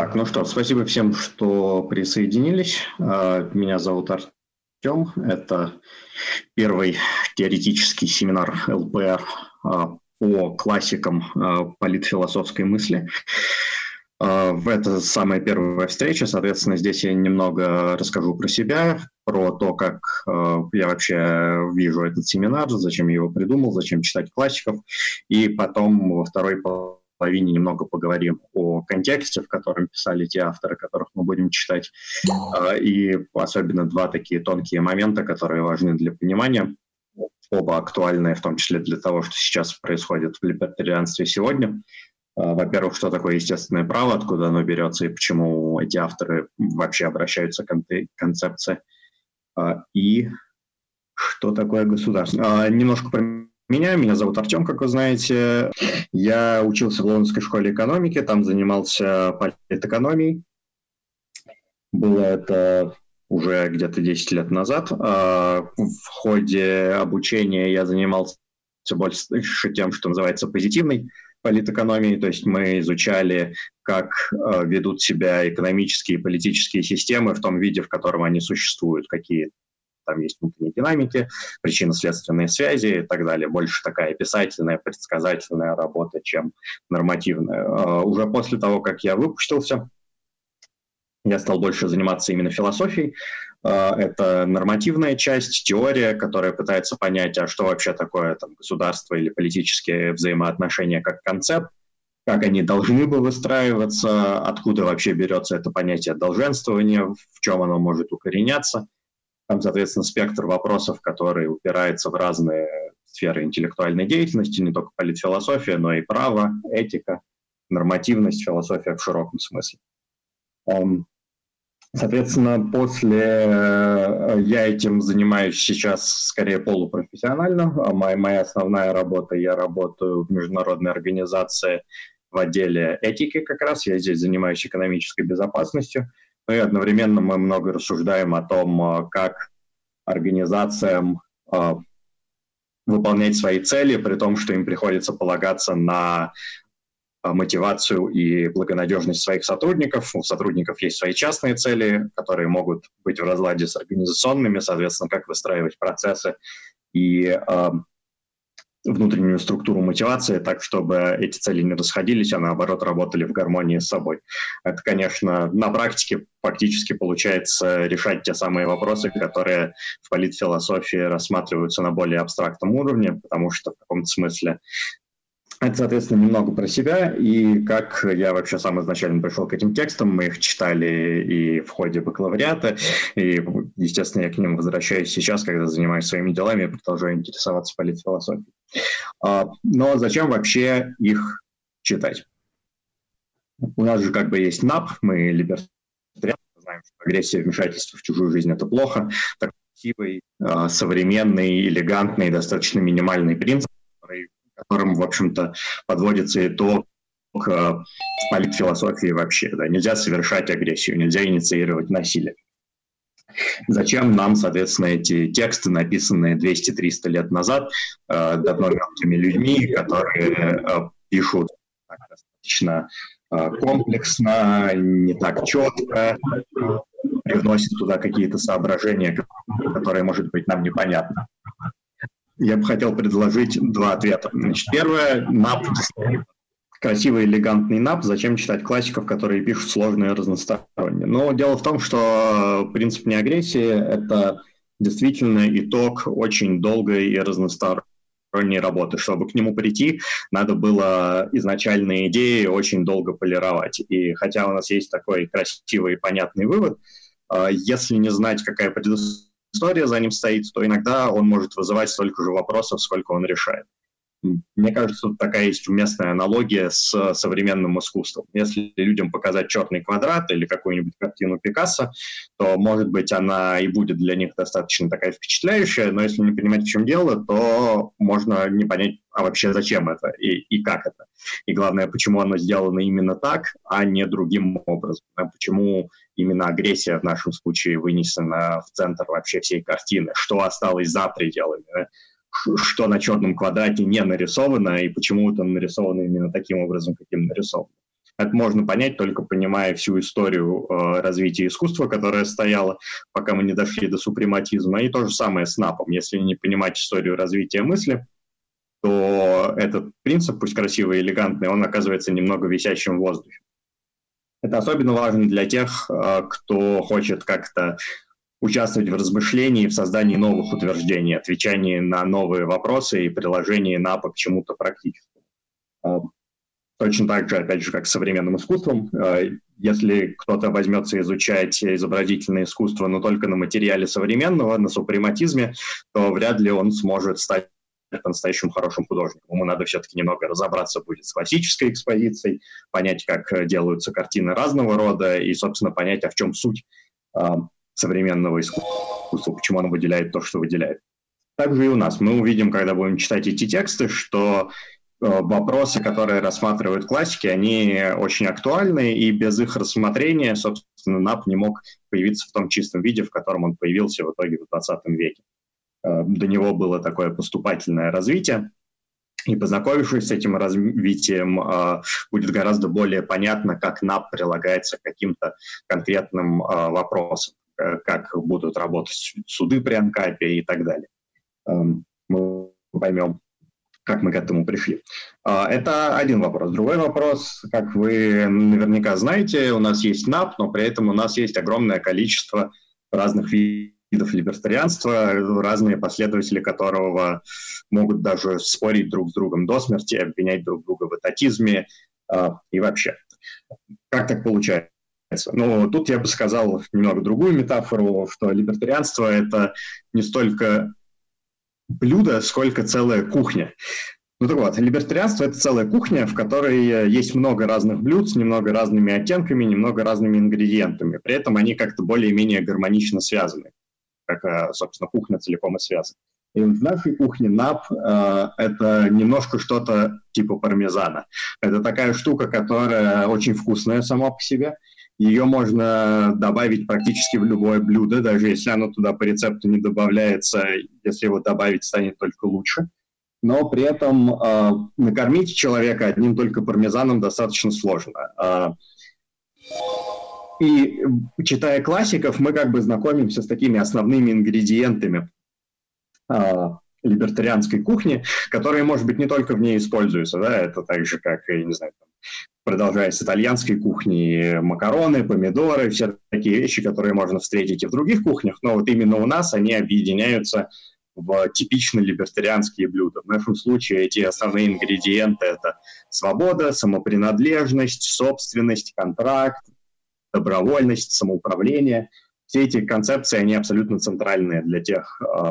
Так, ну что, спасибо всем, что присоединились. А, меня зовут Артем. Это первый теоретический семинар ЛПР а, по классикам а, политфилософской мысли. В это самая первая встреча, соответственно, здесь я немного расскажу про себя, про то, как я вообще вижу этот семинар, зачем я его придумал, зачем читать классиков, и потом во второй половине немного поговорим о контексте, в котором писали те авторы, которых мы будем читать, а, и особенно два такие тонкие момента, которые важны для понимания, оба актуальные, в том числе для того, что сейчас происходит в либертарианстве сегодня. А, во-первых, что такое естественное право, откуда оно берется и почему эти авторы вообще обращаются к концепции. А, и что такое государство. Немножко про меня. Меня зовут Артем, как вы знаете. Я учился в Лондонской школе экономики, там занимался политэкономией. Было это уже где-то 10 лет назад. А, в ходе обучения я занимался больше тем, что называется позитивной политэкономией, то есть мы изучали, как а, ведут себя экономические и политические системы в том виде, в котором они существуют, какие там есть внутренние динамики, причинно-следственные связи и так далее. Больше такая писательная, предсказательная работа, чем нормативная. А, уже после того, как я выпустился, я стал больше заниматься именно философией. А, это нормативная часть, теория, которая пытается понять, а что вообще такое там, государство или политические взаимоотношения как концепт, как они должны бы выстраиваться, откуда вообще берется это понятие долженствования, в чем оно может укореняться – там, соответственно, спектр вопросов, который упирается в разные сферы интеллектуальной деятельности, не только политфилософия, но и право, этика, нормативность, философия в широком смысле. Соответственно, после э, я этим занимаюсь сейчас скорее полупрофессионально. А моя, моя основная работа, я работаю в международной организации в отделе этики как раз. Я здесь занимаюсь экономической безопасностью. Ну и одновременно мы много рассуждаем о том, а, как организациям а, выполнять свои цели, при том, что им приходится полагаться на а, мотивацию и благонадежность своих сотрудников. У сотрудников есть свои частные цели, которые могут быть в разладе с организационными, соответственно, как выстраивать процессы и внутреннюю структуру мотивации так, чтобы эти цели не расходились, а наоборот работали в гармонии с собой. Это, конечно, на практике фактически получается решать те самые вопросы, которые в политфилософии рассматриваются на более абстрактном уровне, потому что в каком-то смысле это, соответственно, немного про себя и как я вообще сам изначально пришел к этим текстам. Мы их читали и в ходе бакалавриата, и, естественно, я к ним возвращаюсь сейчас, когда занимаюсь своими делами и продолжаю интересоваться политфилософией. А, но зачем вообще их читать? У нас же как бы есть НАП, мы либертарианы, знаем, что агрессия, вмешательство в чужую жизнь – это плохо. Так красивый, а, современный, элегантный, достаточно минимальный принцип, которым, в общем-то, подводится итог э, политфилософии вообще. Да. Нельзя совершать агрессию, нельзя инициировать насилие. Зачем нам, соответственно, эти тексты, написанные 200-300 лет назад, э, давно мертвыми людьми, которые э, пишут достаточно э, комплексно, не так четко, привносят туда какие-то соображения, которые, может быть, нам непонятны я бы хотел предложить два ответа. Значит, первое, НАП, красивый, элегантный НАП, зачем читать классиков, которые пишут сложные разносторонние? Но дело в том, что принцип неагрессии – это действительно итог очень долгой и разносторонней работы. Чтобы к нему прийти, надо было изначальные идеи очень долго полировать. И хотя у нас есть такой красивый и понятный вывод, а, если не знать, какая предыстория история за ним стоит, то иногда он может вызывать столько же вопросов, сколько он решает. Мне кажется, тут такая есть уместная аналогия с современным искусством. Если людям показать черный квадрат или какую-нибудь картину Пикассо, то, может быть, она и будет для них достаточно такая впечатляющая, но если не понимать, в чем дело, то можно не понять, а вообще зачем это и, и как это. И главное, почему оно сделано именно так, а не другим образом. А почему именно агрессия в нашем случае вынесена в центр вообще всей картины, что осталось за пределами что на черном квадрате не нарисовано и почему это нарисовано именно таким образом, каким нарисовано. Это можно понять только понимая всю историю э, развития искусства, которая стояла, пока мы не дошли до супрематизма. И то же самое с НАПом. Если не понимать историю развития мысли, то этот принцип, пусть красивый и элегантный, он оказывается немного висящим в воздухе. Это особенно важно для тех, э, кто хочет как-то участвовать в размышлении, в создании новых утверждений, отвечании на новые вопросы и приложении НАПа к чему-то практическому. Э, точно так же, опять же, как с современным искусством. Э, если кто-то возьмется изучать изобразительное искусство, но только на материале современного, на супрематизме, то вряд ли он сможет стать по-настоящему хорошим художником. Ему надо все-таки немного разобраться будет с классической экспозицией, понять, как делаются картины разного рода и, собственно, понять, а в чем суть э, современного искусства, почему оно выделяет то, что выделяет. Также и у нас. Мы увидим, когда будем читать эти тексты, что э, вопросы, которые рассматривают классики, они очень актуальны, и без их рассмотрения, собственно, НАП не мог появиться в том чистом виде, в котором он появился в итоге в 20 веке. Э, до него было такое поступательное развитие, и познакомившись с этим развитием, э, будет гораздо более понятно, как НАП прилагается к каким-то конкретным вопросам, как будут работать суды при АНКАПе и так далее. Эм, мы поймем, как мы к этому пришли. Это один вопрос. Другой вопрос, как вы наверняка знаете, у нас есть НАП, но при этом у нас есть огромное количество разных видов либертарианства, разные последователи которого могут даже спорить друг с другом до смерти, обвинять друг друга в этатизме э, и вообще. Как так получается? Ну, тут я бы сказал немного другую метафору, что либертарианство — это не столько блюдо, сколько целая кухня. Ну так вот, либертарианство — это целая кухня, в которой есть много разных блюд с немного разными оттенками, немного разными ингредиентами. При этом они как-то более-менее гармонично связаны как, э, собственно, кухня целиком и связана. И в нашей кухне НАП э, это немножко что-то типа пармезана. Это такая штука, которая очень вкусная сама по себе. Ее можно добавить практически в любое блюдо, даже если оно туда по рецепту не добавляется. Если его добавить, станет только лучше. Но при этом э, накормить человека одним только пармезаном достаточно сложно. Э, и читая классиков, мы как бы знакомимся с такими основными ингредиентами э, либертарианской кухни, которые, может быть, не только в ней используются, да, это так же, как, я не знаю, продолжая с итальянской кухни, макароны, помидоры, все такие вещи, которые можно встретить и в других кухнях, но вот именно у нас они объединяются в типично либертарианские блюда. В нашем случае эти основные ингредиенты – это свобода, самопринадлежность, собственность, контракт, добровольность, самоуправление. Все эти концепции, они абсолютно центральные для тех э,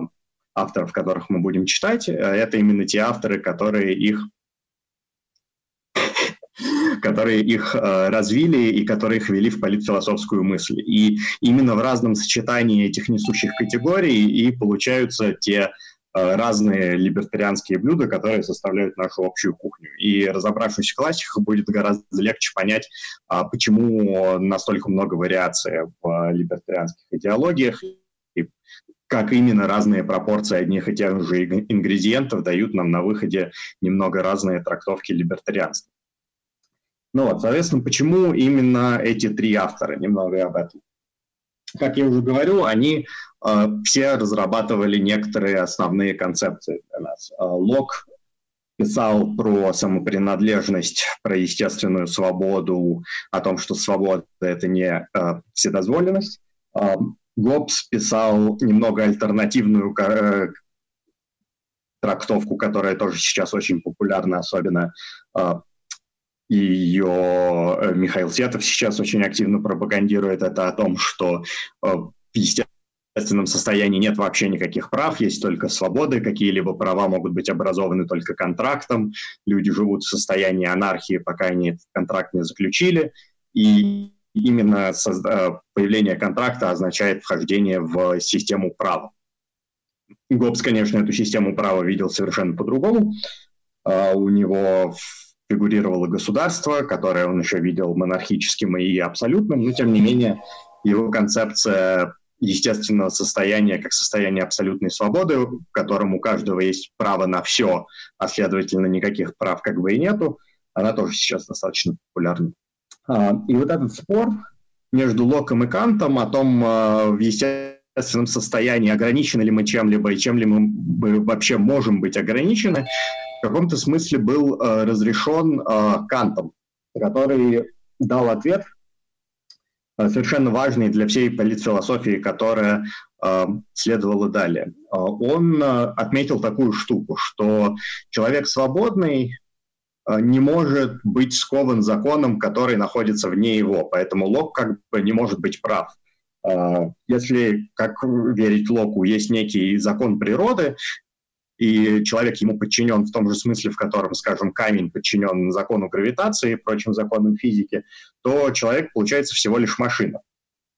авторов, которых мы будем читать. Это именно те авторы, которые их которые их э, развили и которые их ввели в политфилософскую мысль. И именно в разном сочетании этих несущих категорий и получаются те Э, разные либертарианские блюда, которые составляют нашу общую кухню. И разобравшись в классиках, будет гораздо легче понять, а, почему настолько много вариаций в либертарианских идеологиях, и как именно разные пропорции одних и тех же ингредиентов дают нам на выходе немного разные трактовки либертарианства. Ну вот, соответственно, почему именно эти три автора? Немного об этом как я уже говорю, они э, все разрабатывали некоторые основные концепции для нас. Э, Лок писал про самопринадлежность, про естественную свободу, о том, что свобода — это не э, вседозволенность. Э, Гоббс писал немного альтернативную э, трактовку, которая тоже сейчас очень популярна, особенно э, ее э, Михаил Сетов сейчас очень активно пропагандирует это о том, что э, в естественном состоянии нет вообще никаких прав, есть только свободы, какие-либо права могут быть образованы только контрактом, люди живут в состоянии анархии, пока они этот контракт не заключили, и именно э, появление контракта означает вхождение в систему права. Гоббс, конечно, эту систему права видел совершенно по-другому. У него фигурировало государство, которое он еще видел монархическим и абсолютным, но тем не менее его концепция естественного состояния как состояние абсолютной свободы, в котором у каждого есть право на все, а следовательно никаких прав как бы и нету, она тоже сейчас достаточно популярна. И вот этот спор между Локом и Кантом о том, в естественном состоянии, ограничены ли мы чем-либо и чем ли мы вообще можем быть ограничены, в каком-то смысле был разрешен Кантом, который дал ответ – Э, совершенно важный для всей политфилософии, которая э, следовала далее. Э, он отметил такую штуку, что человек свободный не может быть скован законом, который находится вне его, поэтому Лок как бы не может быть прав. Если, как верить Локу, есть некий закон природы, и человек ему подчинен в том же смысле, в котором, скажем, камень подчинен закону гравитации и прочим законам физики, то человек получается всего лишь машина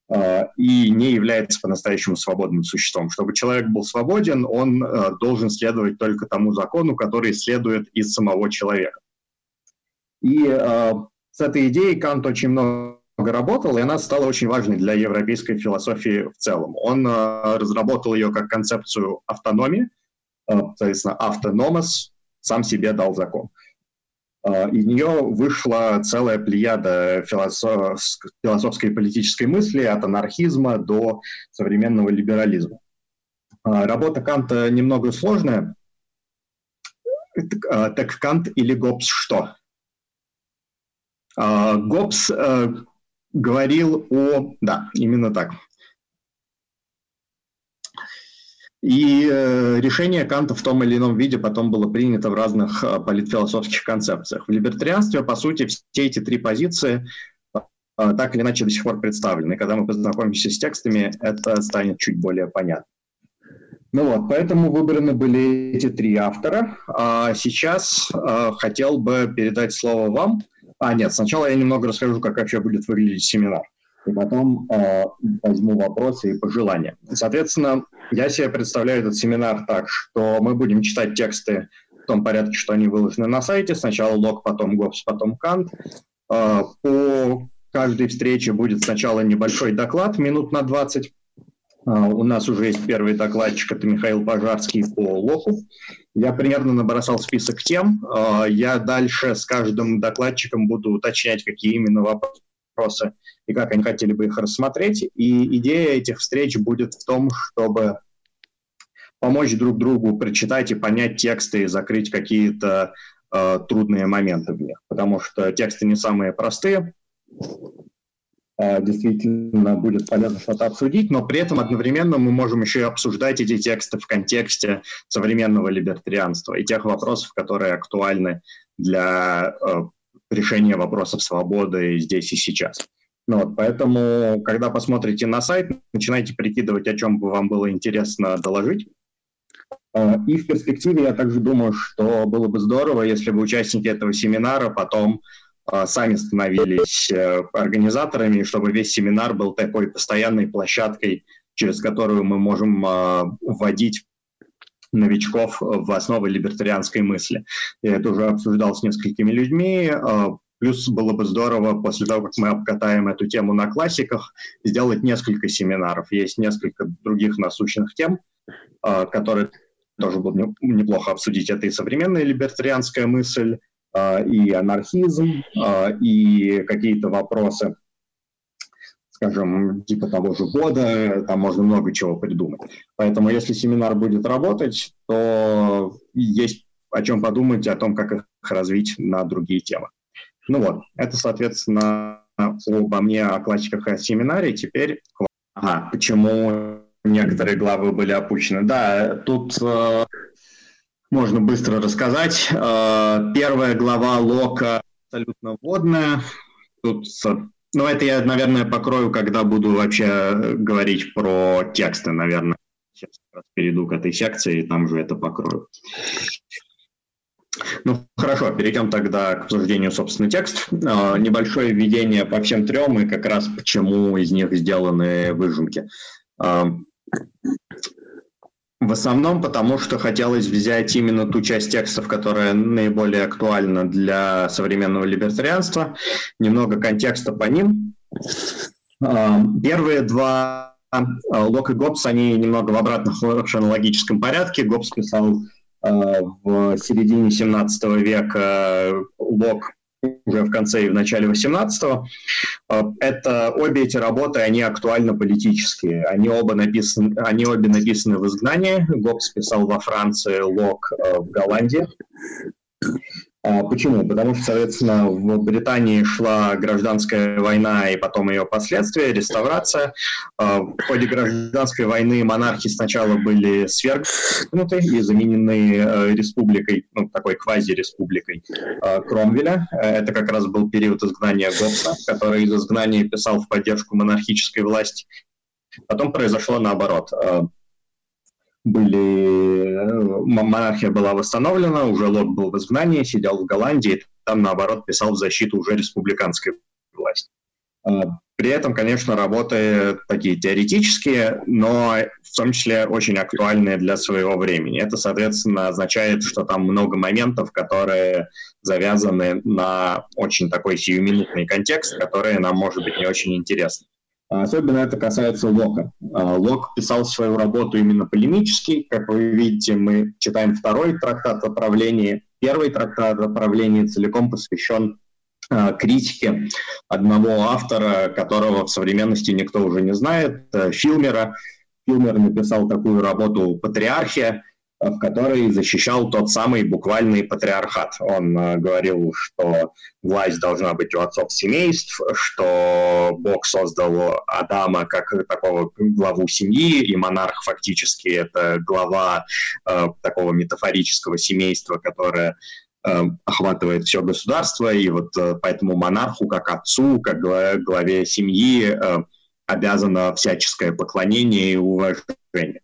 а, и не является по-настоящему свободным существом. Чтобы человек был свободен, он а, должен следовать только тому закону, который следует из самого человека. И а, с этой идеей Кант очень много работал, и она стала очень важной для европейской философии в целом. Он разработал ее как концепцию автономии, Э, соответственно, автономос сам себе дал закон. Э, из нее вышла целая плеяда философской и политической мысли от анархизма до современного либерализма. Э, работа Канта немного сложная. Так Кант или Гоббс что? Гоббс говорил о... Да, именно так. И э, решение Канта в том или ином виде потом было принято в разных э, политфилософских концепциях. В либертарианстве, по сути, все эти три позиции э, так или иначе до сих пор представлены. Когда мы познакомимся с текстами, это станет чуть более понятно. Ну вот, поэтому выбраны были эти три автора. А сейчас э, хотел бы передать слово вам. А, нет, сначала я немного расскажу, как вообще будет выглядеть семинар и потом э, возьму вопросы и пожелания. Соответственно, я себе представляю этот семинар так, что мы будем читать тексты в том порядке, что они выложены на сайте. Сначала лог, потом ГОПС, потом кант. Э, по каждой встрече будет сначала небольшой доклад, минут на 20. Э, у нас уже есть первый докладчик, это Михаил Пожарский по локу. Я примерно набросал список тем. Э, я дальше с каждым докладчиком буду уточнять, какие именно вопросы вопросы и как они хотели бы их рассмотреть. И идея этих встреч будет в том, чтобы помочь друг другу прочитать и понять тексты и закрыть какие-то э, трудные моменты в них, потому что тексты не самые простые. Э, действительно будет полезно что-то обсудить, но при этом одновременно мы можем еще и обсуждать эти тексты в контексте современного либертарианства и тех вопросов, которые актуальны для э, решения вопросов свободы здесь и сейчас. Ну, вот, поэтому, когда посмотрите на сайт, начинайте прикидывать, о чем бы вам было интересно доложить. А, и в перспективе я также думаю, что было бы здорово, если бы участники этого семинара потом а, сами становились э, организаторами, чтобы весь семинар был такой постоянной площадкой, через которую мы можем вводить новичков в основы либертарианской мысли. Я это уже обсуждал с несколькими людьми. А, плюс было бы здорово, после того, как мы обкатаем эту тему на классиках, сделать несколько семинаров. Есть несколько других насущных тем, а, которые тоже было неплохо обсудить. Это и современная либертарианская мысль, а, и анархизм, и какие-то вопросы скажем, типа того же года, там можно много чего придумать. Поэтому если семинар будет работать, то есть о чем подумать, о том, как их развить на другие темы. Ну вот, это, соответственно, обо мне, о классиках и о семинаре. Теперь, ага, почему некоторые главы были опущены. Да, тут э, можно быстро рассказать. Э, первая глава Лока абсолютно вводная. Тут ну, это я, наверное, покрою, когда буду вообще э, говорить про тексты, наверное. Сейчас перейду к этой секции, и там же это покрою. Ну, хорошо, перейдем тогда к обсуждению, собственно, текстов. Э, небольшое введение по всем трем и как раз почему из них сделаны выжимки. Э, в основном потому, что хотелось взять именно ту часть текстов, которая наиболее актуальна для современного либертарианства, немного контекста по ним. А, первые два а, Лок и Гоббс, они немного в обратном хронологическом порядке. Гоббс писал а, в середине 17 века, Лок уже в конце и в начале 18-го. Это, обе эти работы, они актуально политические. Они, оба написаны, они обе написаны в изгнании. Гоббс писал во Франции, Лок в Голландии. А, почему? Потому что, соответственно, в Британии шла гражданская война и потом ее последствия, реставрация. А, в ходе гражданской войны монархи сначала были свергнуты и заменены э, республикой, ну, такой квази-республикой э, Кромвеля. Это как раз был период изгнания Гоббса, который из изгнания писал в поддержку монархической власти. Потом произошло наоборот э, были, э, монархия была восстановлена, уже Лок был в изгнании, сидел в Голландии, там, наоборот, писал в защиту уже республиканской власти. А, при этом, конечно, работы такие теоретические, но в том числе очень актуальные для своего времени. Это, соответственно, означает, что там много моментов, которые завязаны на очень такой сиюминутный контекст, который нам может быть не очень интересны. Особенно это касается Лока. А, Лок писал свою работу именно полемически. Как вы видите, мы читаем второй трактат о правлении. Первый трактат о правлении целиком посвящен а, критике одного автора, которого в современности никто уже не знает, э, Филмера. Филмер написал такую работу «Патриархия», в которой защищал тот самый буквальный патриархат. Он э, говорил, что власть должна быть у отцов семейств, что Бог создал Адама как такого главу семьи, и монарх фактически это глава э, такого метафорического семейства, которое э, охватывает все государство, и вот э, поэтому монарху как отцу, как главе, семьи э, обязано всяческое поклонение и уважение.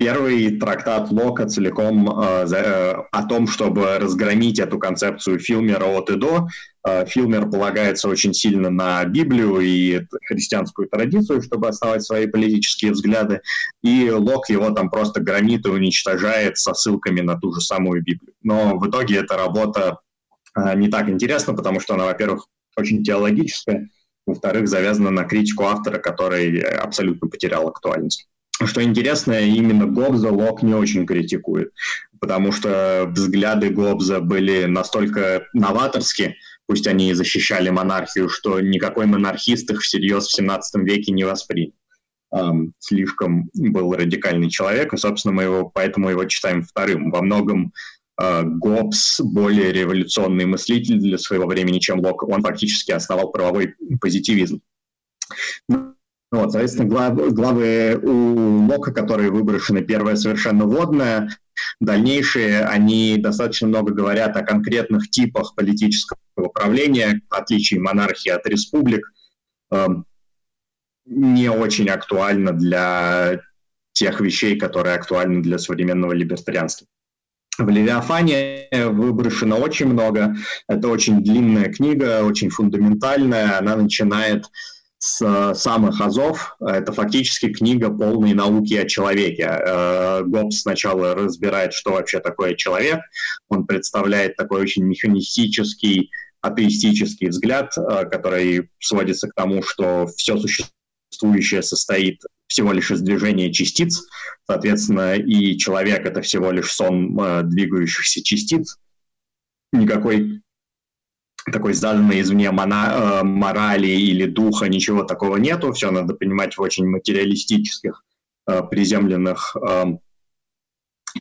Э, Первый трактат Лока целиком э, за, э, о том, чтобы разгромить эту концепцию Филмера от и до. Э, Филмер полагается очень сильно на Библию и христианскую традицию, чтобы основать свои политические взгляды, и Лок его там просто громит и уничтожает со ссылками на ту же самую Библию. Но в итоге эта работа э, не так интересна, потому что она, во-первых, очень теологическая, во-вторых, завязана на критику автора, который абсолютно потерял актуальность. Что интересно, именно Гобза Лок не очень критикует, потому что взгляды Гобза были настолько новаторские, пусть они и защищали монархию, что никакой монархист их всерьез в 17 веке не воспринял. Um, слишком был радикальный человек, и, собственно, мы его, поэтому его читаем вторым. Во многом uh, Гоббс более революционный мыслитель для своего времени, чем Лок. Он фактически основал правовой позитивизм. Вот, соответственно, главы, главы у Лока, которые выброшены, первая совершенно водная, дальнейшие, они достаточно много говорят о конкретных типах политического управления, в отличие монархии от республик, э, не очень актуально для тех вещей, которые актуальны для современного либертарианства. В Левиафане выброшено очень много. Это очень длинная книга, очень фундаментальная. Она начинает с э, самых азов. Это фактически книга полной науки о человеке. Э, Гоббс сначала разбирает, что вообще такое человек. Он представляет такой очень механистический, атеистический взгляд, э, который сводится к тому, что все существующее состоит всего лишь из движения частиц, соответственно, и человек — это всего лишь сон двигающихся частиц. Никакой такой заданной извне мона, э, морали или духа, ничего такого нету. Все надо понимать в очень материалистических, э, приземленных э,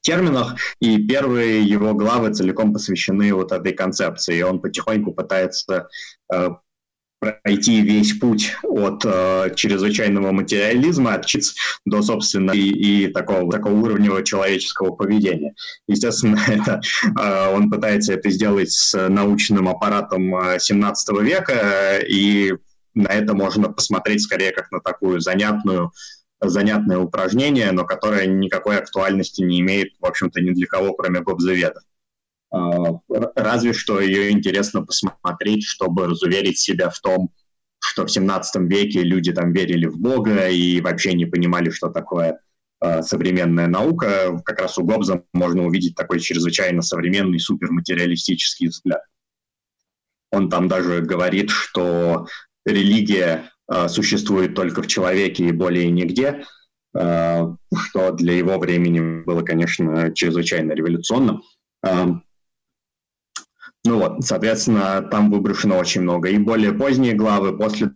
терминах. И первые его главы целиком посвящены вот этой концепции. Он потихоньку пытается э, пройти весь путь от э, чрезвычайного материализма, от ЧИЦ до, собственно, и, и такого, такого уровневого человеческого поведения. Естественно, это, э, он пытается это сделать с научным аппаратом 17 э, века, и на это можно посмотреть скорее как на такую занятную занятное упражнение, но которое никакой актуальности не имеет, в общем-то, ни для кого, кроме гобзаведов. А, разве что ее интересно посмотреть, чтобы разуверить себя в том, что в 17 веке люди там верили в Бога и вообще не понимали, что такое э, современная наука. Как раз у Гоббса можно увидеть такой чрезвычайно современный суперматериалистический взгляд. Он там даже говорит, что религия э, существует только в человеке и более нигде, э, что для его времени было, конечно, чрезвычайно революционным. Ну вот, соответственно, там выброшено очень много. И более поздние главы, после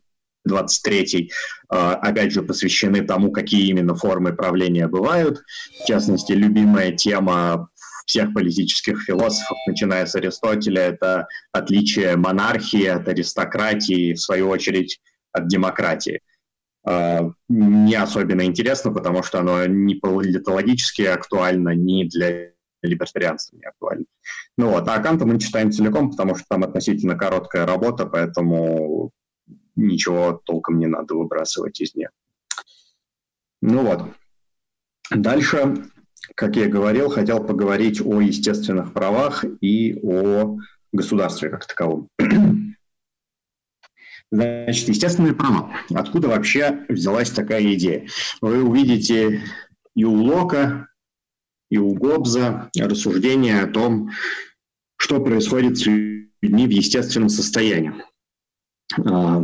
23 опять же, посвящены тому, какие именно формы правления бывают. В частности, любимая тема всех политических философов, начиная с Аристотеля, это отличие монархии от аристократии, в свою очередь, от демократии. А, не особенно интересно, потому что оно не политологически актуально, ни для либертарианства не актуально. Ну вот, а Канта мы читаем целиком, потому что там относительно короткая работа, поэтому ничего толком не надо выбрасывать из нее. Ну вот. Дальше как я говорил, хотел поговорить о естественных правах и о государстве как таковом. Значит, естественные права. Откуда вообще взялась такая идея? Вы увидите и у Лока, и у Гобза рассуждения о том, что происходит с людьми в естественном состоянии. А,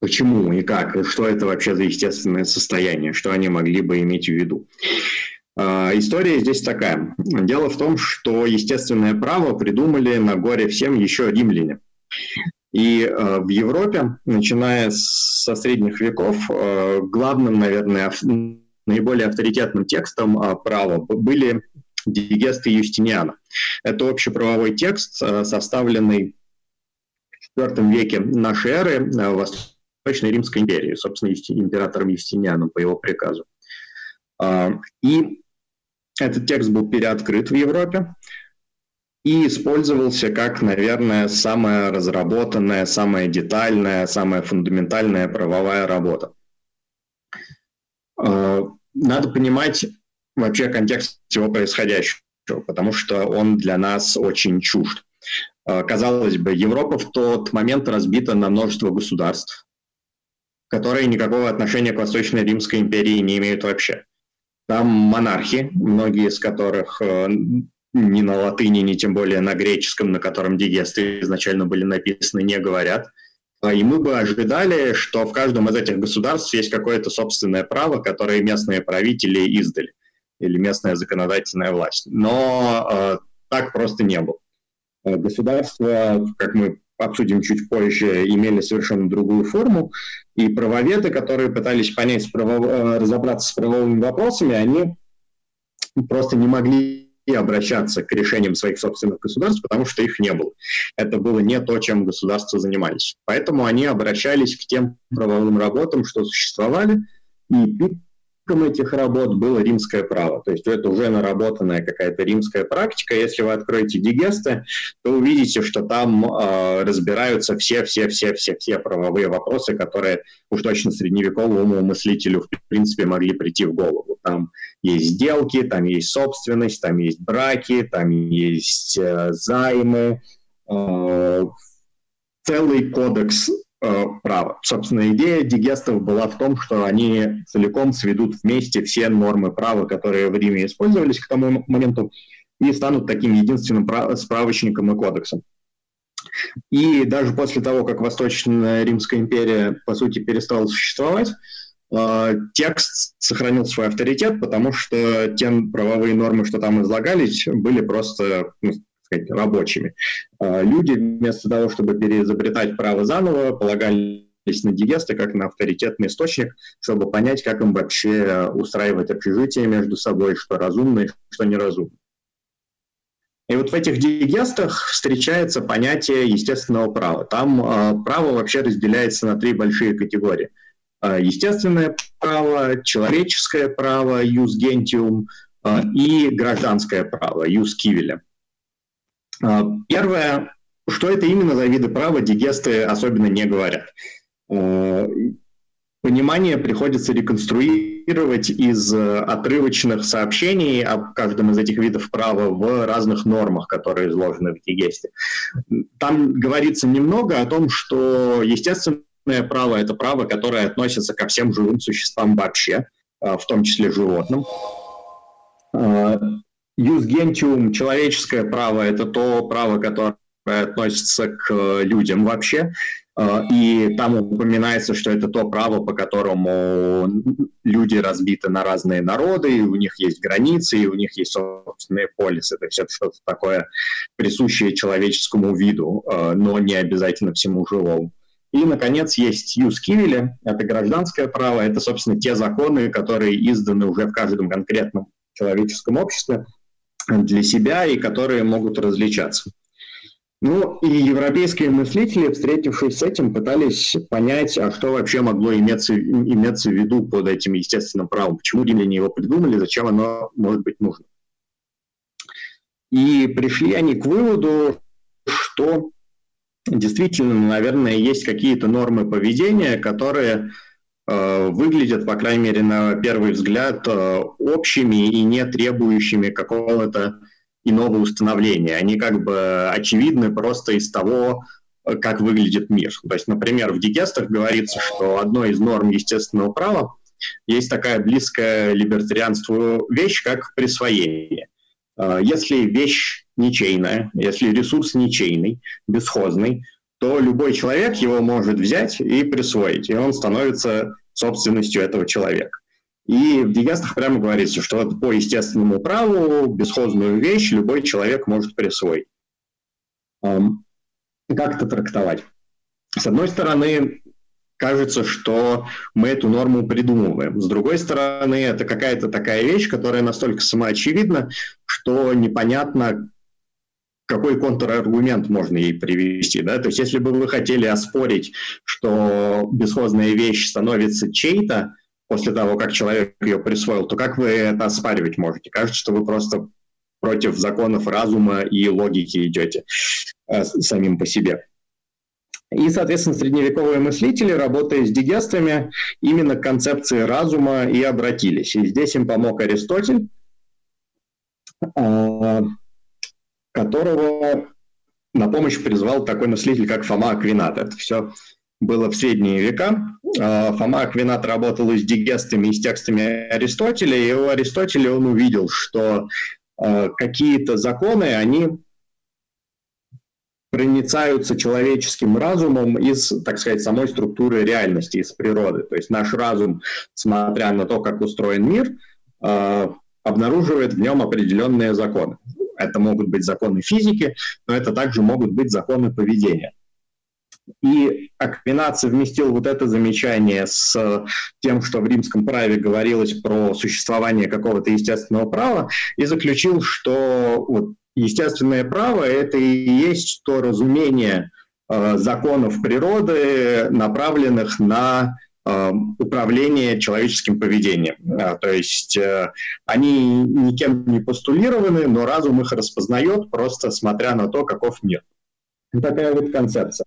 почему и как, и что это вообще за естественное состояние, что они могли бы иметь в виду. А, история здесь такая. Дело в том, что естественное право придумали на горе всем еще римляне. И э, в Европе, начиная со средних веков, главным, наверное, наиболее авторитетным текстом э, права были дигесты Юстиниана. Это общеправовой текст, э, составленный в IV веке нашей эры в Восточной Римской империи, собственно, императором Юстинианом по его приказу. Э, и этот текст был переоткрыт в Европе и использовался как, наверное, самая разработанная, самая детальная, самая фундаментальная правовая работа. Надо понимать вообще контекст всего происходящего, потому что он для нас очень чужд. Э, казалось бы, Европа в тот момент разбита на множество государств, которые никакого отношения к Восточной Римской империи не имеют вообще. Там монархи, многие из которых э, ни на латыни, ни тем более на греческом, на котором дигесты изначально были написаны, не говорят. А, и мы бы ожидали, что в каждом из этих государств есть какое-то собственное право, которое местные правители издали, или местная законодательная власть. Но э, так просто не было. Э, государства, как мы обсудим чуть позже, имели совершенно другую форму, и правоведы, которые пытались понять, правов... Э, разобраться с правовыми вопросами, они просто не могли обращаться к решениям своих собственных государств, потому что их не было. Это было не то, чем государства занимались. Поэтому они обращались к тем правовым работам, что существовали, и этих работ было римское право. То есть это уже наработанная какая-то римская практика. Если вы откроете дигесты, то увидите, что там э, разбираются все-все-все-все-все правовые вопросы, которые уж точно средневековому мыслителю в принципе могли прийти в голову. Там есть сделки, там есть собственность, там есть браки, там есть э, займы, э, целый кодекс права. Собственно, идея дигестов была в том, что они целиком сведут вместе все нормы права, которые в Риме использовались к тому моменту, и станут таким единственным справочником и кодексом. И даже после того, как Восточная Римская империя, по сути, перестала существовать, э, текст сохранил свой авторитет, потому что те правовые нормы, что там излагались, были просто ну, сказать, рабочими. А, люди вместо того, чтобы переизобретать право заново, полагались на диесты как на авторитетный источник, чтобы понять, как им вообще устраивать общежитие между собой, что разумно и что неразумно. И вот в этих дигестах встречается понятие естественного права. Там э, право вообще разделяется на три большие категории. Э, естественное право, человеческое право, юс гентиум, э, и гражданское право, юс кивеля. А, первое, что это именно за виды права, дигесты особенно не говорят. А, понимание приходится реконструировать из отрывочных сообщений о каждом из этих видов права в разных нормах, которые изложены в дигесте. Там говорится немного о том, что естественное право – это право, которое относится ко всем живым существам вообще, а, в том числе животным. Юс гентиум, человеческое право, это то право, которое относится к людям вообще. Э, и там упоминается, что это то право, по которому люди разбиты на разные народы, и у них есть границы, и у них есть собственные полисы. То есть это что-то такое присущее человеческому виду, э, но не обязательно всему живому. И, наконец, есть юз кивили, это гражданское право, это, собственно, те законы, которые изданы уже в каждом конкретном человеческом обществе для себя и которые могут различаться. Ну и европейские мыслители, встретившись с этим, пытались понять, а что вообще могло иметься, иметься в виду под этим естественным правом, почему римляне его придумали, зачем оно может быть нужно. И пришли они к выводу, что действительно, наверное, есть какие-то нормы поведения, которые выглядят, по крайней мере, на первый взгляд, э, общими и не требующими какого-то иного установления. Они как бы очевидны просто из того, как выглядит мир. То есть, например, в Дигестах говорится, что одной из норм естественного права есть такая близкая либертарианству вещь, как присвоение. Если вещь ничейная, если ресурс ничейный, бесхозный, то любой человек его может взять и присвоить, и он становится собственностью этого человека. И в Дигестах прямо говорится, что по естественному праву бесхозную вещь любой человек может присвоить. Как это трактовать? С одной стороны, кажется, что мы эту норму придумываем. С другой стороны, это какая-то такая вещь, которая настолько самоочевидна, что непонятно, какой контраргумент можно ей привести. Да? То есть если бы вы хотели оспорить, что бесхозная вещь становится чей-то, после того, как человек ее присвоил, то как вы это оспаривать можете? Кажется, что вы просто против законов разума и логики идете э, самим по себе. И, соответственно, средневековые мыслители, работая с дигестами, именно к концепции разума и обратились. И здесь им помог Аристотель, э, которого на помощь призвал такой мыслитель, как Фома Аквинат. Это все было в средние века. А, Фома Аквинат работал и с дигестами, и с текстами Аристотеля, и у Аристотеля он увидел, что а, какие-то законы, они проницаются человеческим разумом из, так сказать, самой структуры реальности, из природы. То есть наш разум, смотря на то, как устроен мир, а, обнаруживает в нем определенные законы. Это могут быть законы физики, но это также могут быть законы поведения. И Аквинат совместил вот это замечание с тем, что в римском праве говорилось про существование какого-то естественного права, и заключил, что вот естественное право – это и есть то разумение э, законов природы, направленных на э, управление человеческим поведением. А, то есть э, они никем не постулированы, но разум их распознает, просто смотря на то, каков мир. Такая вот концепция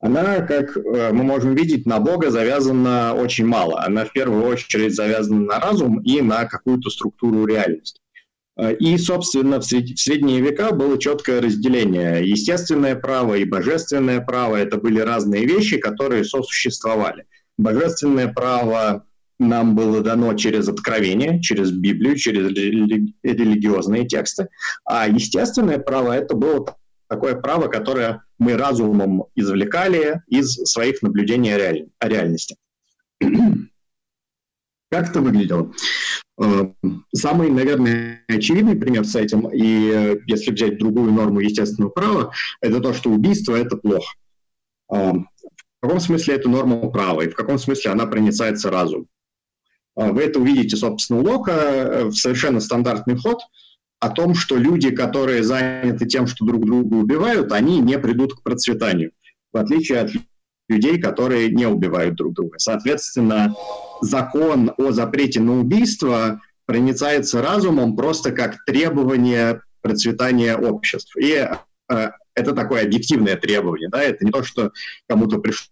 она, как э, мы можем видеть, на Бога завязана очень мало. Она в первую очередь завязана на разум и на какую-то структуру реальности. Э, и, собственно, в, средние века было четкое разделение. Естественное право и божественное право – это были разные вещи, которые сосуществовали. Божественное право нам было дано через откровение, через Библию, через религиозные тексты, а естественное право – это было такое право, которое мы разумом извлекали из своих наблюдений о, о реальности. Как это выглядело? Э, самый, наверное, очевидный пример с этим, и э, если взять другую норму естественного права, это то, что убийство – это плохо. Э, в каком смысле это норма права, и в каком смысле она проницается разум? Вы это увидите, собственно, у Лока, в совершенно стандартный ход – о том, что люди, которые заняты тем, что друг друга убивают, они не придут к процветанию, в отличие от людей, которые не убивают друг друга. Соответственно, закон о запрете на убийство проницается разумом просто как требование процветания обществ. И э, это такое объективное требование, да, это не то, что кому-то пришло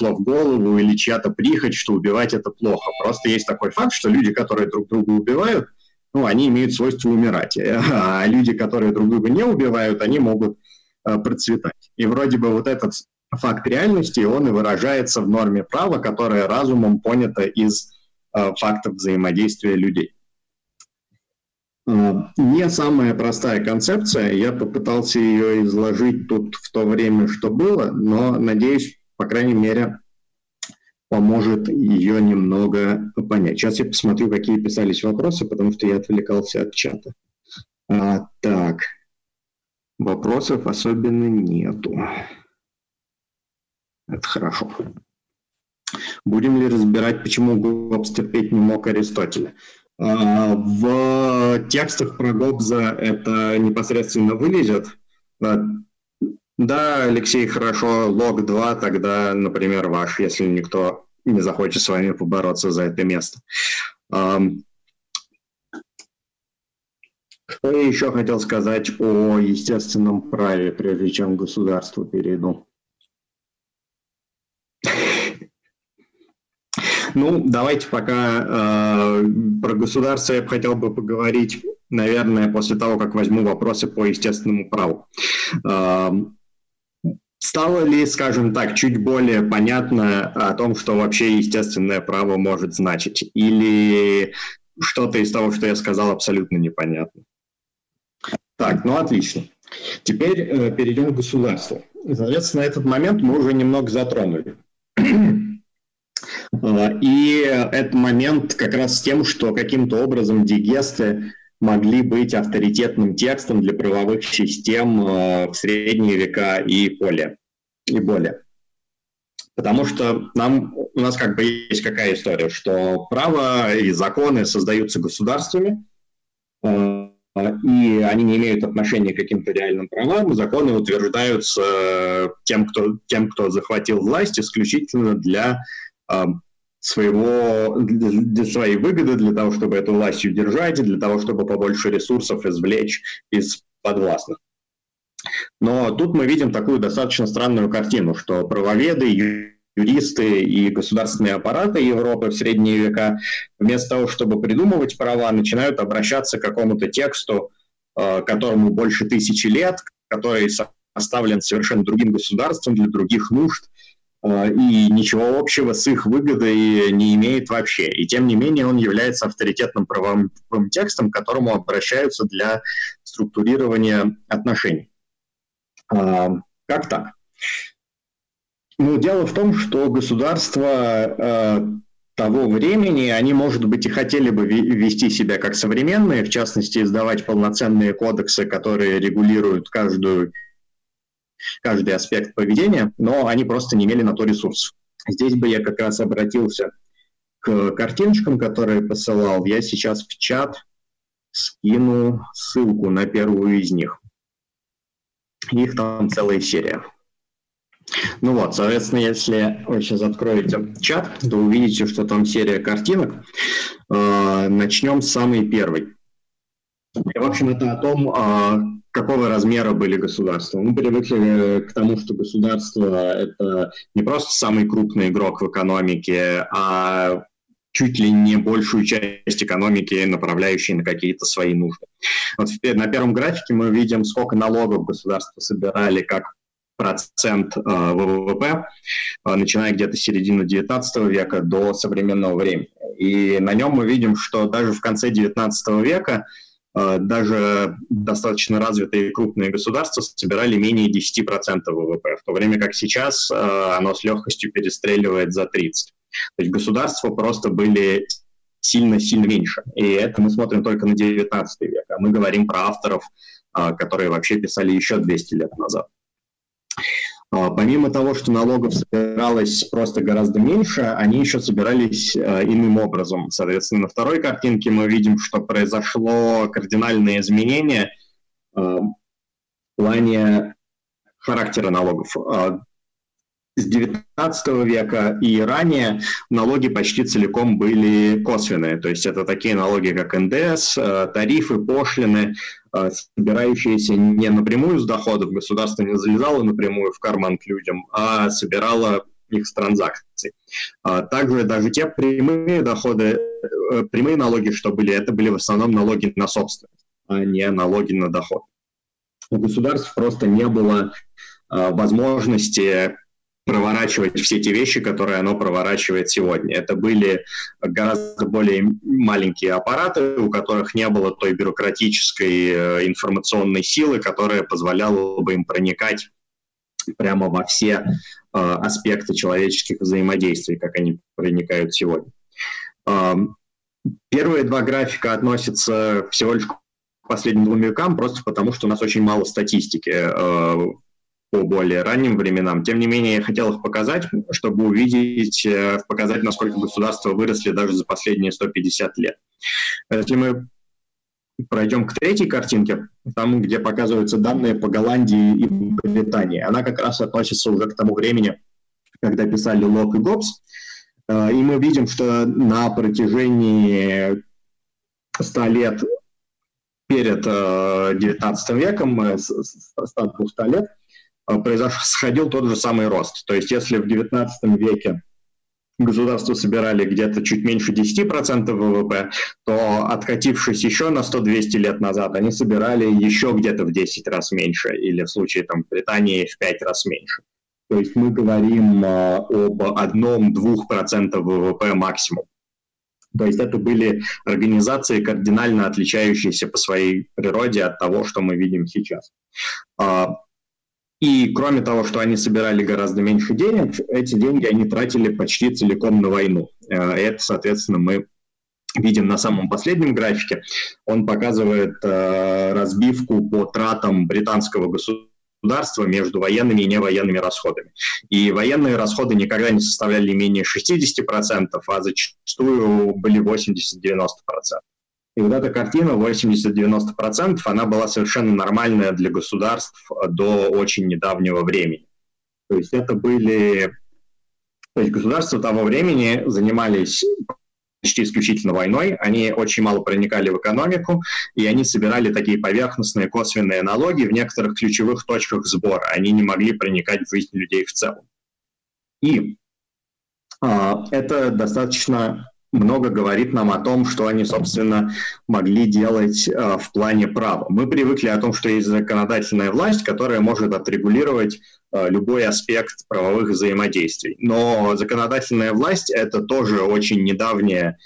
в голову или чья-то прихоть, что убивать это плохо. Просто есть такой факт, что люди, которые друг друга убивают, ну, они имеют свойство умирать. А люди, которые друг друга не убивают, они могут э, процветать. И вроде бы вот этот факт реальности, он и выражается в норме права, которая разумом понята из э, фактов взаимодействия людей. Э, не самая простая концепция, я попытался ее изложить тут в то время, что было, но, надеюсь, по крайней мере, поможет ее немного понять. Сейчас я посмотрю, какие писались вопросы, потому что я отвлекался от чата. А, так, вопросов особенно нету. Это хорошо. Будем ли разбирать, почему Гоббс терпеть не мог Аристотеля? А, в текстах про Гоббза это непосредственно вылезет. А, да, Алексей, хорошо, лог 2, тогда, например, ваш, если никто не захочет с вами побороться за это место. Что я еще хотел сказать о естественном праве, прежде чем к государству перейду? Ну, давайте пока э, про государство я бы хотел бы поговорить, наверное, после того, как возьму вопросы по естественному праву. Э, стало ли, скажем так, чуть более понятно о том, что вообще естественное право может значить? Или что-то из того, что я сказал, абсолютно непонятно? Так, ну отлично. Теперь э, перейдем к государству. Соответственно, этот момент мы уже немного затронули. А, и этот момент как раз с тем, что каким-то образом дигесты могли быть авторитетным текстом для правовых систем а, в средние века и более. И более. Потому что нам, у нас как бы есть какая история, что право и законы создаются государствами, а, и они не имеют отношения к каким-то реальным правам, законы утверждаются тем, кто, тем, кто захватил власть исключительно для своего, для своей выгоды, для того, чтобы эту власть удержать, для того, чтобы побольше ресурсов извлечь из подвластных. Но тут мы видим такую достаточно странную картину, что правоведы, юристы и государственные аппараты Европы в средние века вместо того, чтобы придумывать права, начинают обращаться к какому-то тексту, э, которому больше тысячи лет, который составлен совершенно другим государством для других нужд, и ничего общего с их выгодой не имеет вообще. И тем не менее он является авторитетным правовым текстом, к которому обращаются для структурирования отношений. А, как так? Ну, дело в том, что государства э, того времени, они, может быть, и хотели бы вести себя как современные, в частности, издавать полноценные кодексы, которые регулируют каждую каждый аспект поведения, но они просто не имели на то ресурсов. Здесь бы я как раз обратился к картиночкам, которые посылал. Я сейчас в чат скину ссылку на первую из них. Их там целая серия. Ну вот, соответственно, если вы сейчас откроете чат, то увидите, что там серия картинок. Э, начнем с самой первой. И, в общем, это о том, а, какого размера были государства. Мы привыкли к тому, что государство – это не просто самый крупный игрок в экономике, а чуть ли не большую часть экономики, направляющей на какие-то свои нужды. Вот на первом графике мы видим, сколько налогов государства собирали как процент э, ВВП, э, начиная где-то с середины XIX века до современного времени. И на нем мы видим, что даже в конце XIX века Э, даже достаточно развитые крупные государства собирали менее 10% ВВП, в то время как сейчас э, оно с легкостью перестреливает за 30%. То есть государства просто были сильно-сильно меньше. И это мы смотрим только на 19 век, а мы говорим про авторов, э, которые вообще писали еще 200 лет назад. А, помимо того, что налогов собиралось просто гораздо меньше, они еще собирались э, иным образом. Соответственно, на второй картинке мы видим, что произошло кардинальное изменение э, в плане характера налогов. С XIX века и ранее налоги почти целиком были косвенные. То есть это такие налоги, как НДС, э, тарифы, пошлины, э, собирающиеся не напрямую с доходов, государство не залезало напрямую в карман к людям, а собирало их с транзакций. А также даже те прямые доходы, э, прямые налоги, что были, это были в основном налоги на собственность, а не налоги на доход. У государств просто не было возможности проворачивать все те вещи, которые оно проворачивает сегодня. Это были гораздо более маленькие аппараты, у которых не было той бюрократической э, информационной силы, которая позволяла бы им проникать прямо во все э, аспекты человеческих взаимодействий, как они проникают сегодня. Э, первые два графика относятся всего лишь к последним двум векам, просто потому что у нас очень мало статистики э, по более ранним временам. Тем не менее, я хотел их показать, чтобы увидеть, э, показать, насколько государства выросли даже за последние 150 лет. Если мы пройдем к третьей картинке, там, где показываются данные по Голландии и Британии. Она как раз относится уже к тому времени, когда писали Лок и Гоббс. Э, и мы видим, что на протяжении 100 лет перед 19 э, веком, 100-200 лет, э, происходил тот же самый рост. То есть если в 19 веке государства собирали где-то чуть меньше 10% ВВП, то откатившись еще на 100-200 лет назад, они собирали еще где-то в 10 раз меньше, или в случае там, Британии в 5 раз меньше. То есть мы говорим э, об одном-двух процентах ВВП максимум. То есть это были организации, кардинально отличающиеся по своей природе от того, что мы видим сейчас. А, и кроме того, что они собирали гораздо меньше денег, эти деньги они тратили почти целиком на войну. Э, это, соответственно, мы видим на самом последнем графике. Он показывает э, разбивку по тратам британского государства между военными и невоенными расходами. И военные расходы никогда не составляли менее 60%, а зачастую были 80-90%. И вот эта картина 80-90%, она была совершенно нормальная для государств до очень недавнего времени. То есть это были... То есть государства того времени занимались почти исключительно войной, они очень мало проникали в экономику, и они собирали такие поверхностные косвенные налоги в некоторых ключевых точках сбора. Они не могли проникать в жизнь людей в целом. И а, это достаточно много говорит нам о том, что они, собственно, могли делать э, в плане права. Мы привыкли о том, что есть законодательная власть, которая может отрегулировать э, любой аспект правовых взаимодействий. Но законодательная власть — это тоже очень недавняя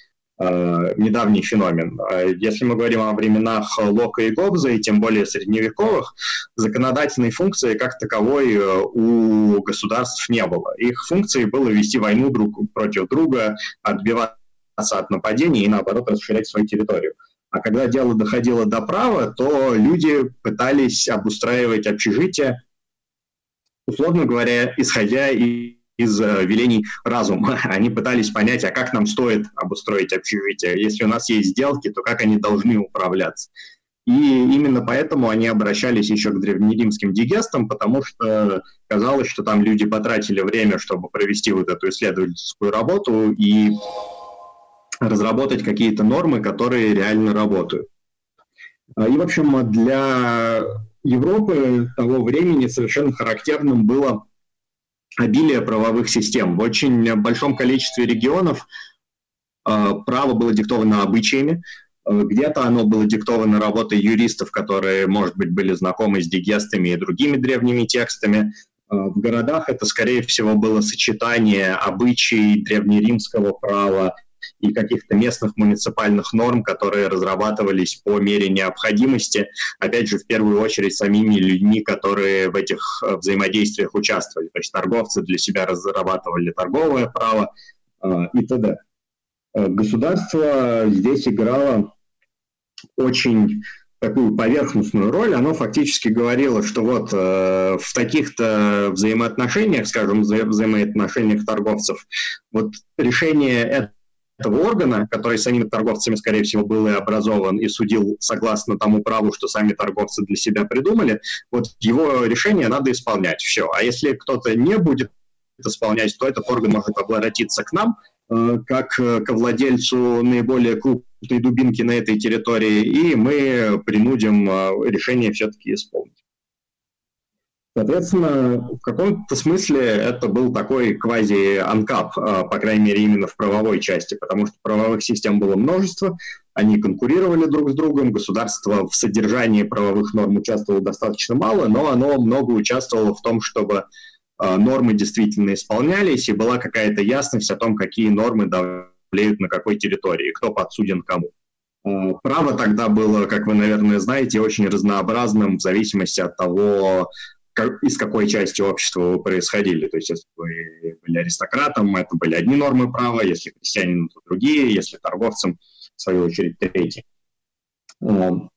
Uh, недавний феномен. Если мы говорим о временах Лока и Гоббза, и тем более средневековых, законодательной функции как таковой у государств не было. Их функцией было вести войну друг против друга, отбивать от нападений и, наоборот, расширять свою территорию. А когда дело доходило до права, то люди пытались обустраивать общежитие, условно говоря, исходя из э, велений разума. Они пытались понять, а как нам стоит обустроить общежитие. Если у нас есть сделки, то как они должны управляться. И именно поэтому они обращались еще к древнеримским дигестам, потому что казалось, что там люди потратили время, чтобы провести вот эту исследовательскую работу, и разработать какие-то нормы, которые реально работают. А, и, в общем, для Европы того времени совершенно характерным было обилие правовых систем. В очень большом количестве регионов а, право было диктовано обычаями, а, где-то оно было диктовано работой юристов, которые, может быть, были знакомы с дигестами и другими древними текстами. В городах это, скорее всего, было сочетание обычаи древнеримского права и каких-то местных муниципальных норм, которые разрабатывались по мере необходимости, опять же, в первую очередь самими людьми, которые в этих э, взаимодействиях участвовали. То есть торговцы для себя разрабатывали торговое право э, и т.д. Э, государство здесь играло очень такую поверхностную роль, оно фактически говорило, что вот э, в таких-то взаимоотношениях, скажем, вза взаимоотношениях торговцев, вот решение этого органа, который самими торговцами, скорее всего, был и образован и судил согласно тому праву, что сами торговцы для себя придумали, вот его решение надо исполнять. Все. А если кто-то не будет исполнять, то этот орган может обратиться к нам, э, как к владельцу наиболее крупной дубинки на этой территории, и мы принудим э, решение все-таки исполнить. Соответственно, в каком-то смысле это был такой квази-анкап, а, по крайней мере, именно в правовой части, потому что правовых систем было множество, они конкурировали друг с другом, государство в содержании правовых норм участвовало достаточно мало, но оно много участвовало в том, чтобы а, нормы действительно исполнялись, и была какая-то ясность о том, какие нормы давлеют на какой территории, кто подсуден кому. А, право тогда было, как вы, наверное, знаете, очень разнообразным в зависимости от того, из какой части общества вы происходили. То есть, если вы были аристократом, это были одни нормы права, если крестьянин, то другие, если торговцем, в свою очередь, третьи. Но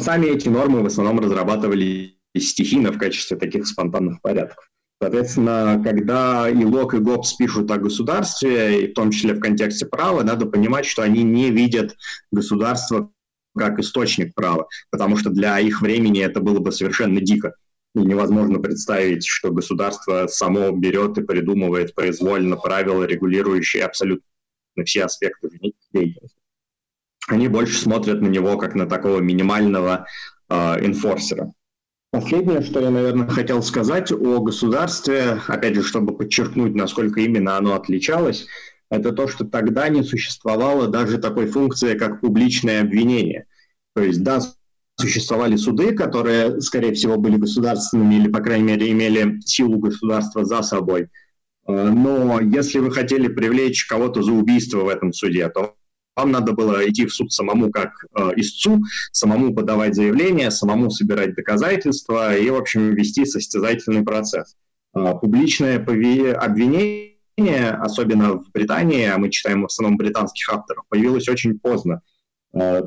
сами эти нормы в основном разрабатывали стихийно в качестве таких спонтанных порядков. Соответственно, когда и Лок, и Гоббс пишут о государстве, и в том числе в контексте права, надо понимать, что они не видят государство как источник права, потому что для их времени это было бы совершенно дико. И невозможно представить, что государство само берет и придумывает произвольно правила, регулирующие абсолютно все аспекты деятельности. Они больше смотрят на него как на такого минимального э, инфорсера. Последнее, что я, наверное, хотел сказать о государстве, опять же, чтобы подчеркнуть, насколько именно оно отличалось, это то, что тогда не существовало даже такой функции, как публичное обвинение. То есть, да, существовали суды, которые, скорее всего, были государственными или, по крайней мере, имели силу государства за собой. Э, но если вы хотели привлечь кого-то за убийство в этом суде, то вам надо было идти в суд самому как э, истцу, самому подавать заявление, самому собирать доказательства и, в общем, вести состязательный процесс. Э, публичное обвинение, особенно в Британии, а мы читаем в основном британских авторов, появилось очень поздно. Э,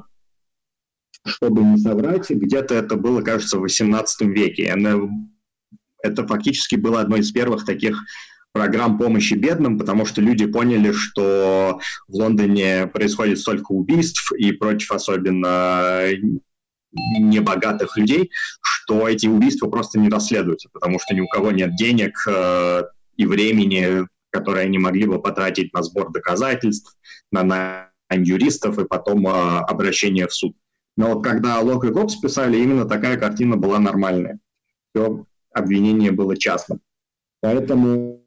чтобы не соврать, где-то это было, кажется, в XVIII веке. Это фактически было одно из первых таких программ помощи бедным, потому что люди поняли, что в Лондоне происходит столько убийств и против особенно небогатых людей, что эти убийства просто не расследуются, потому что ни у кого нет денег э, и времени, которые они могли бы потратить на сбор доказательств, на найм юристов и потом э, обращение в суд. Но вот когда Лок и Гоббс писали, именно такая картина была нормальная. Все обвинение было частным. Поэтому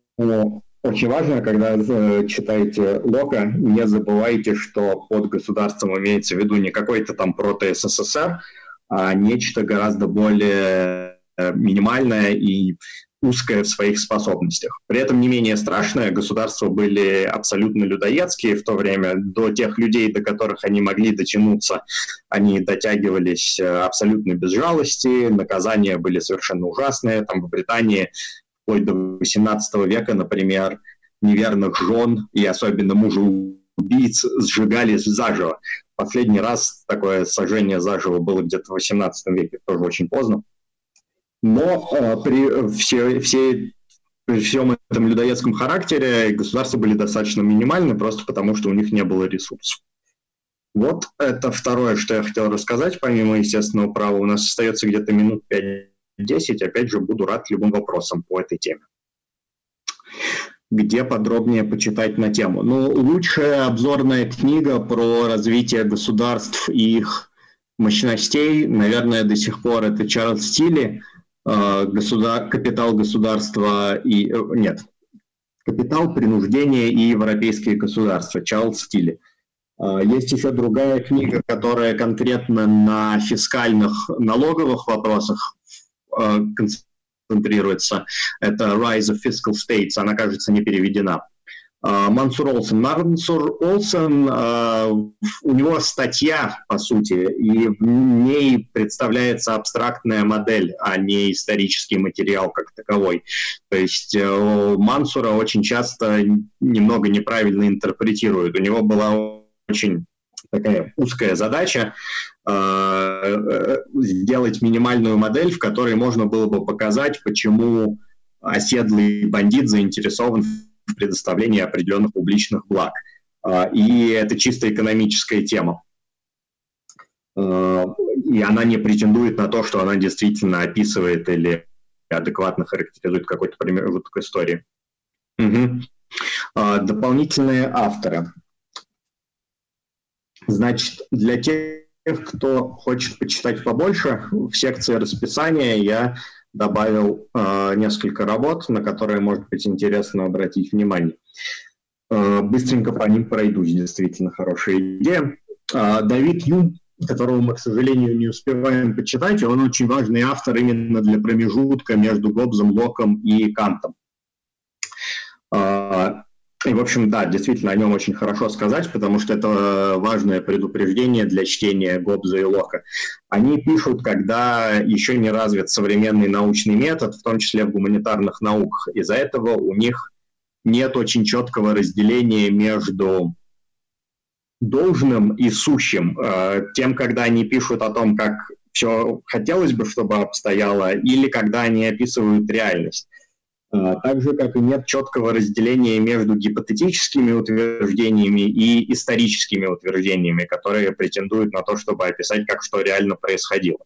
очень важно, когда э, читаете Лока, не забывайте, что под государством имеется в виду не какой-то там прото-СССР, а нечто гораздо более э, минимальное и узкое в своих способностях. При этом не менее страшное, государства были абсолютно людоедские в то время. До тех людей, до которых они могли дотянуться, они дотягивались э, абсолютно без жалости, наказания были совершенно ужасные. Там в Британии вплоть до XVIII века, например, неверных жен и особенно мужа убийц сжигали заживо. Последний раз такое сожжение заживо было где-то в XVIII веке, тоже очень поздно. Но э, при, все, все, при всем этом людоедском характере государства были достаточно минимальны, просто потому что у них не было ресурсов. Вот это второе, что я хотел рассказать, помимо естественного права. У нас остается где-то минут пять 10. Опять же, буду рад любым вопросам по этой теме. Где подробнее почитать на тему? Ну, лучшая обзорная книга про развитие государств и их мощностей, наверное, до сих пор это Чарльз Стилли, государ... «Капитал государства» и... Э, нет, «Капитал, принуждение и европейские государства» Чарльз Стилли. Э, есть еще другая книга, которая конкретно на фискальных налоговых вопросах Э, концентрируется. Это Rise of Fiscal States, она, кажется, не переведена. Э, Мансур Олсен. Мансур Олсен, э, у него статья, по сути, и в ней представляется абстрактная модель, а не исторический материал как таковой. То есть Мансура очень часто немного неправильно интерпретируют. У него была очень такая узкая задача э, сделать минимальную модель, в которой можно было бы показать, почему оседлый бандит заинтересован в предоставлении определенных публичных благ. Э, и это чисто экономическая тема. Э, и она не претендует на то, что она действительно описывает или адекватно характеризует какой-то промежуток истории. Угу. Дополнительные авторы. Значит, для тех, кто хочет почитать побольше, в секции расписания я добавил э, несколько работ, на которые может быть интересно обратить внимание. Э, быстренько по ним пройдусь, действительно хорошая идея. Э, Давид Юм, которого мы, к сожалению, не успеваем почитать, он очень важный автор именно для промежутка между Гоббсом, Локом и Кантом. Э, И, в общем, да, действительно, о нем очень хорошо сказать, потому что это важное предупреждение для чтения Гобза и Лока. Они пишут, когда еще не развит современный научный метод, в том числе в гуманитарных науках. Из-за этого у них нет очень четкого разделения между должным и сущим. Э, тем, когда они пишут о том, как все хотелось бы, чтобы обстояло, или когда они описывают реальность. А, так же, как и нет четкого разделения между гипотетическими утверждениями и историческими утверждениями, которые претендуют на то, чтобы описать, как что реально происходило.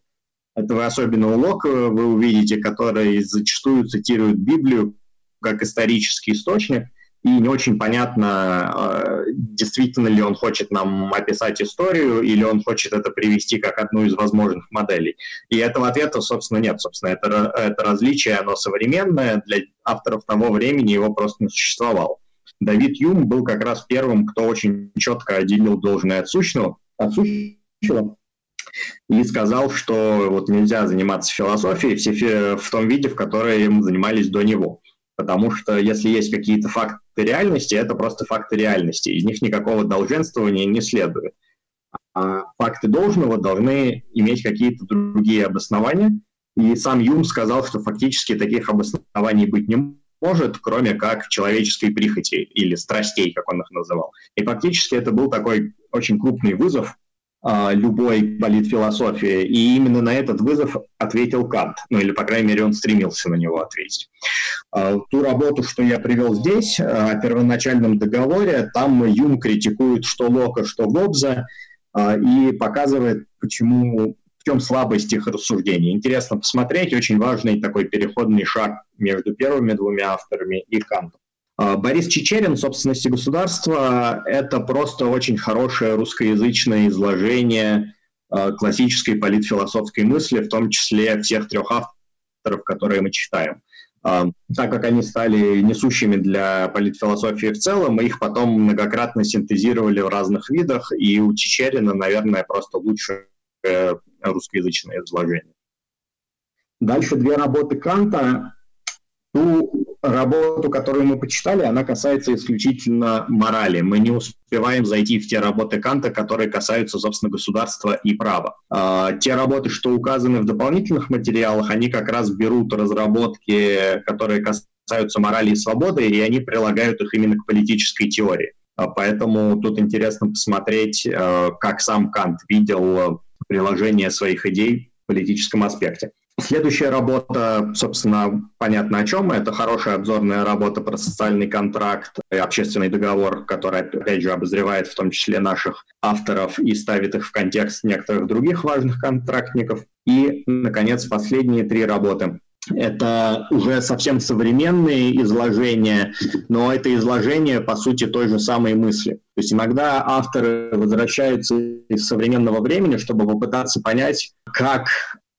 Это вы особенно у Лока вы увидите, который зачастую цитирует Библию как исторический источник, и не очень понятно, а, действительно ли он хочет нам описать историю, или он хочет это привести как одну из возможных моделей. И этого ответа, собственно, нет. Собственно, это, это различие, оно современное, для авторов того времени его просто не существовало. Давид Юм был как раз первым, кто очень четко отделил должное от сущного, от сущего и сказал, что вот нельзя заниматься философией в том виде, в котором занимались до него. Потому что если есть какие-то факты реальности, это просто факты реальности. Из них никакого долженствования не следует. А факты должного должны иметь какие-то другие обоснования. И сам Юм сказал, что фактически таких обоснований быть не может, кроме как человеческой прихоти или страстей, как он их называл. И фактически это был такой очень крупный вызов любой политфилософии. И именно на этот вызов ответил Кант. Ну или, по крайней мере, он стремился на него ответить. А, ту работу, что я привел здесь, а, о первоначальном договоре, там Юм критикует что Лока, что Гоббза и показывает, почему в чем слабость их рассуждений. Интересно посмотреть, очень важный такой переходный шаг между первыми двумя авторами и Кантом. А, Борис Чечерин, собственности государства, это просто очень хорошее русскоязычное изложение а, классической политфилософской мысли, в том числе всех трех авторов, которые мы читаем. А, так как они стали несущими для политфилософии в целом, мы их потом многократно синтезировали в разных видах, и у Чечерина, наверное, просто лучшее русскоязычное изложение. Дальше две работы Канта. Ту работу, которую мы почитали, она касается исключительно морали. Мы не успеваем зайти в те работы Канта, которые касаются, собственно, государства и права. А, те работы, что указаны в дополнительных материалах, они как раз берут разработки, которые касаются морали и свободы, и они прилагают их именно к политической теории. А, поэтому тут интересно посмотреть, а, как сам Кант видел приложение своих идей в политическом аспекте. Следующая работа, собственно, понятно о чем. Это хорошая обзорная работа про социальный контракт и общественный договор, который, опять же, обозревает в том числе наших авторов и ставит их в контекст некоторых других важных контрактников. И, наконец, последние три работы. Это уже совсем современные изложения, но это изложение, по сути, той же самой мысли. То есть иногда авторы возвращаются из современного времени, чтобы попытаться понять, как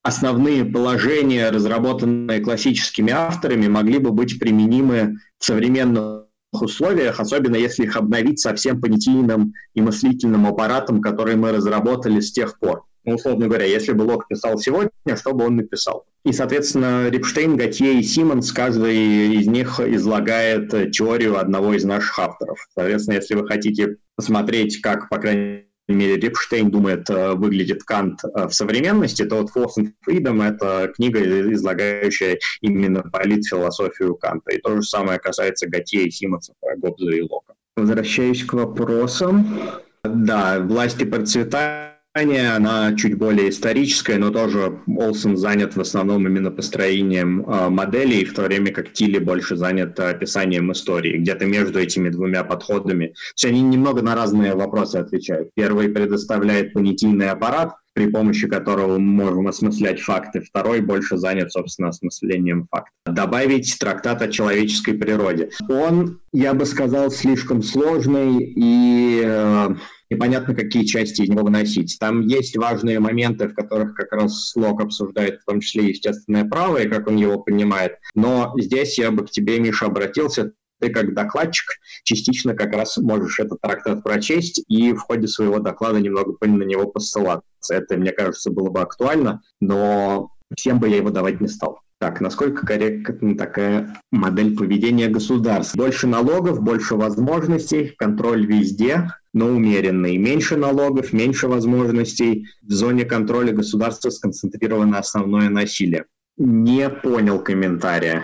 основные положения, разработанные классическими авторами, могли бы быть применимы в современных условиях, особенно если их обновить со всем понятийным и мыслительным аппаратом, который мы разработали с тех пор. Ну, условно говоря, если бы Лок писал сегодня, что бы он написал? И, соответственно, Рипштейн, Готье и Симмонс, каждый из них излагает теорию одного из наших авторов. Соответственно, если вы хотите посмотреть, как, по крайней мере, Рипштейн думает, э, выглядит Кант э, в современности, то вот Force and Freedom — это книга, излагающая именно политфилософию Канта. И то же самое касается Готье и Симонса, Гоббза и Лока. Возвращаюсь к вопросам. Да, власти процветают она чуть более историческая, но тоже Олсен занят в основном именно построением э, моделей, в то время как Тилли больше занят описанием истории. Где-то между этими двумя подходами. То есть они немного на разные вопросы отвечают. Первый предоставляет понятийный аппарат, при помощи которого мы можем осмыслять факты. Второй больше занят, собственно, осмыслением фактов. Добавить трактат о человеческой природе. Он, я бы сказал, слишком сложный и э, непонятно, какие части из него выносить. Там есть важные моменты, в которых как раз Лок обсуждает в том числе естественное право и как он его понимает. Но здесь я бы к тебе, Миша, обратился. Ты как докладчик частично как раз можешь этот трактат прочесть и в ходе своего доклада немного на него посылаться. Это, мне кажется, было бы актуально, но всем бы я его давать не стал. Так, насколько корректна такая модель поведения государств? Больше налогов, больше возможностей, контроль везде, но умеренный. Меньше налогов, меньше возможностей. В зоне контроля государства сконцентрировано основное насилие. Не понял комментария.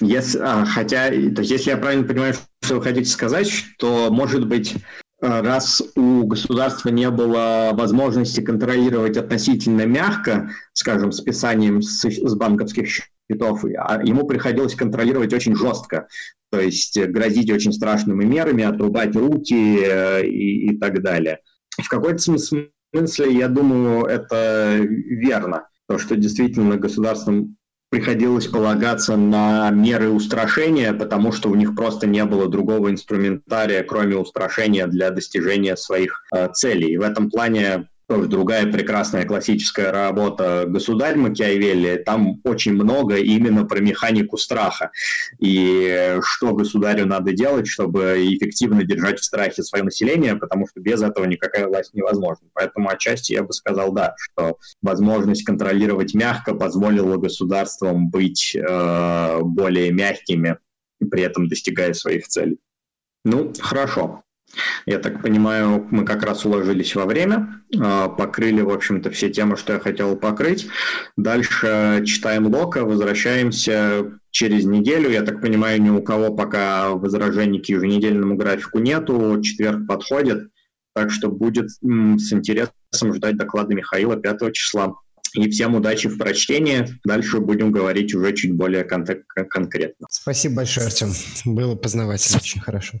Если, а, хотя, то есть, если я правильно понимаю, что вы хотите сказать, что, может быть, раз у государства не было возможности контролировать относительно мягко, скажем, списанием с, с банковских счетов, а ему приходилось контролировать очень жестко, то есть грозить очень страшными мерами, отрубать руки э, и, и так далее. В какой-то смысле, я думаю, это верно, то, что действительно государством приходилось полагаться на меры устрашения, потому что у них просто не было другого инструментария, кроме устрашения для достижения своих э, целей. И в этом плане тоже другая прекрасная классическая работа «Государь» Макиавелли, там очень много именно про механику страха и что государю надо делать, чтобы эффективно держать в страхе свое население, потому что без этого никакая власть невозможна. Поэтому отчасти я бы сказал, да, что возможность контролировать мягко позволила государствам быть э, более мягкими, при этом достигая своих целей. Ну, хорошо. Я так понимаю, мы как раз уложились во время, а, покрыли, в общем-то, все темы, что я хотел покрыть. Дальше читаем Лока, возвращаемся через неделю. Я так понимаю, ни у кого пока возражений к еженедельному графику нету, четверг подходит, так что будет с интересом ждать доклады Михаила 5 числа. И всем удачи в прочтении. Дальше будем говорить уже чуть более кон- конкретно. Спасибо большое, Артем. Было познавательно, очень хорошо.